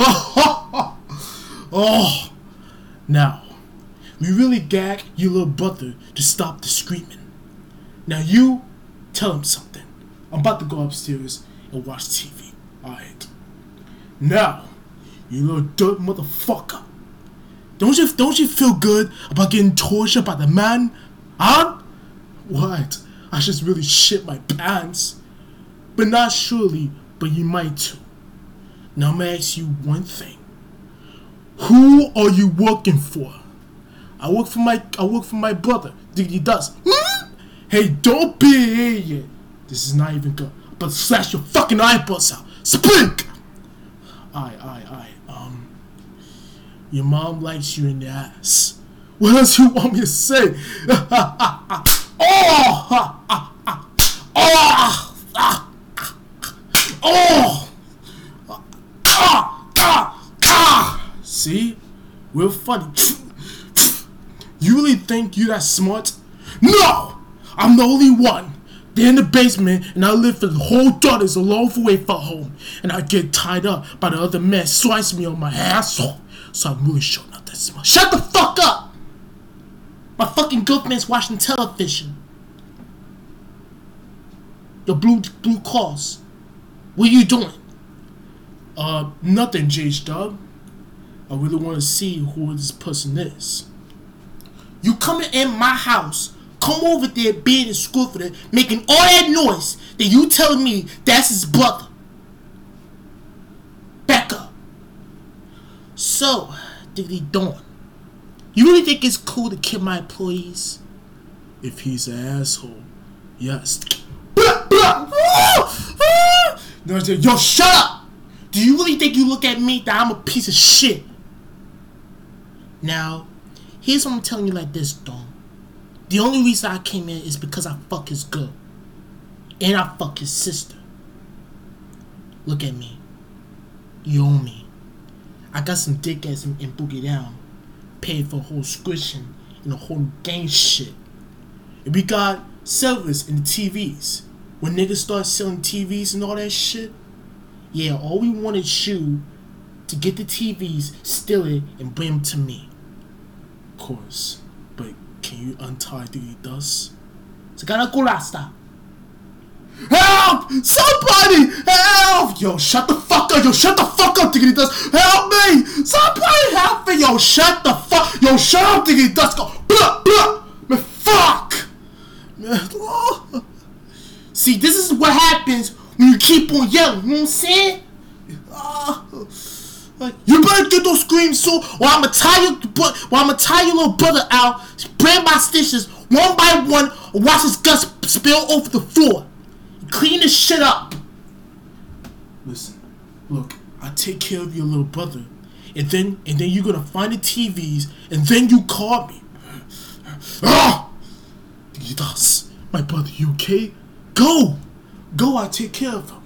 oh, now we really gag your little brother to stop the screaming. Now you tell him something. I'm about to go upstairs and watch TV. Alright. Now, you little dirt motherfucker. Don't you don't you feel good about getting tortured by the man? Huh? What? I just really shit my pants. But not surely, but you might too. Now I'm gonna ask you one thing. Who are you working for? I work for my I work for my brother. Diggity does. Hmm? Hey, don't be idiot. This is not even good. But slash your fucking eyeballs out. Speak! Aye, aye, aye. Um, your mom likes you in the ass. What else you want me to say? Oh! Oh! See? We're funny. You really think you that smart? No! I'm the only one. They're in the basement, and I live for the whole daughters a long way from home. And I get tied up by the other man slice me on my asshole. So I'm really sure not that smart. Shut the fuck up! My fucking girlfriend's watching television. Your blue blue calls. What are you doing? Uh, nothing, JH Dub. I really want to see who this person is. You coming in my house, come over there being a making all that noise, then you telling me that's his brother. Back up. So, Diggity Dawn, you really think it's cool to kill my employees? If he's an asshole, yes. No, I said, Yo, shut up! Do you really think you look at me that I'm a piece of shit? Now, Here's what I'm telling you like this, Dawn. The only reason I came in is because I fuck his girl. And I fuck his sister. Look at me. You owe me. I got some dick ass and, and boogie down. Paid for whole squishing and a whole gang shit. And we got servers in the TVs. When niggas start selling TVs and all that shit, yeah, all we wanted you to get the TVs, steal it, and bring them to me Of course. But can you untie the dust? Segala kulasta. Help! Somebody! Help! Yo, shut the fuck up! Yo, shut the fuck up, Diggity Dust! Help me! Somebody help me! Yo, shut the fuck! Yo, shut up, Diggity Dust! Go! Blah, blah! Man, fuck! Man, See, this is what happens when you keep on yelling, you know what I'm saying? Uh, like, you better get those screams soon, or I'ma tie your, or I'ma tie your little brother out, spread my stitches one by one, or watch his guts spill over the floor. Clean this shit up. Listen, look, I take care of your little brother, and then and then you're gonna find the TVs, and then you call me. Ah, Digitas, my brother, you okay? Go, go. I take care of him.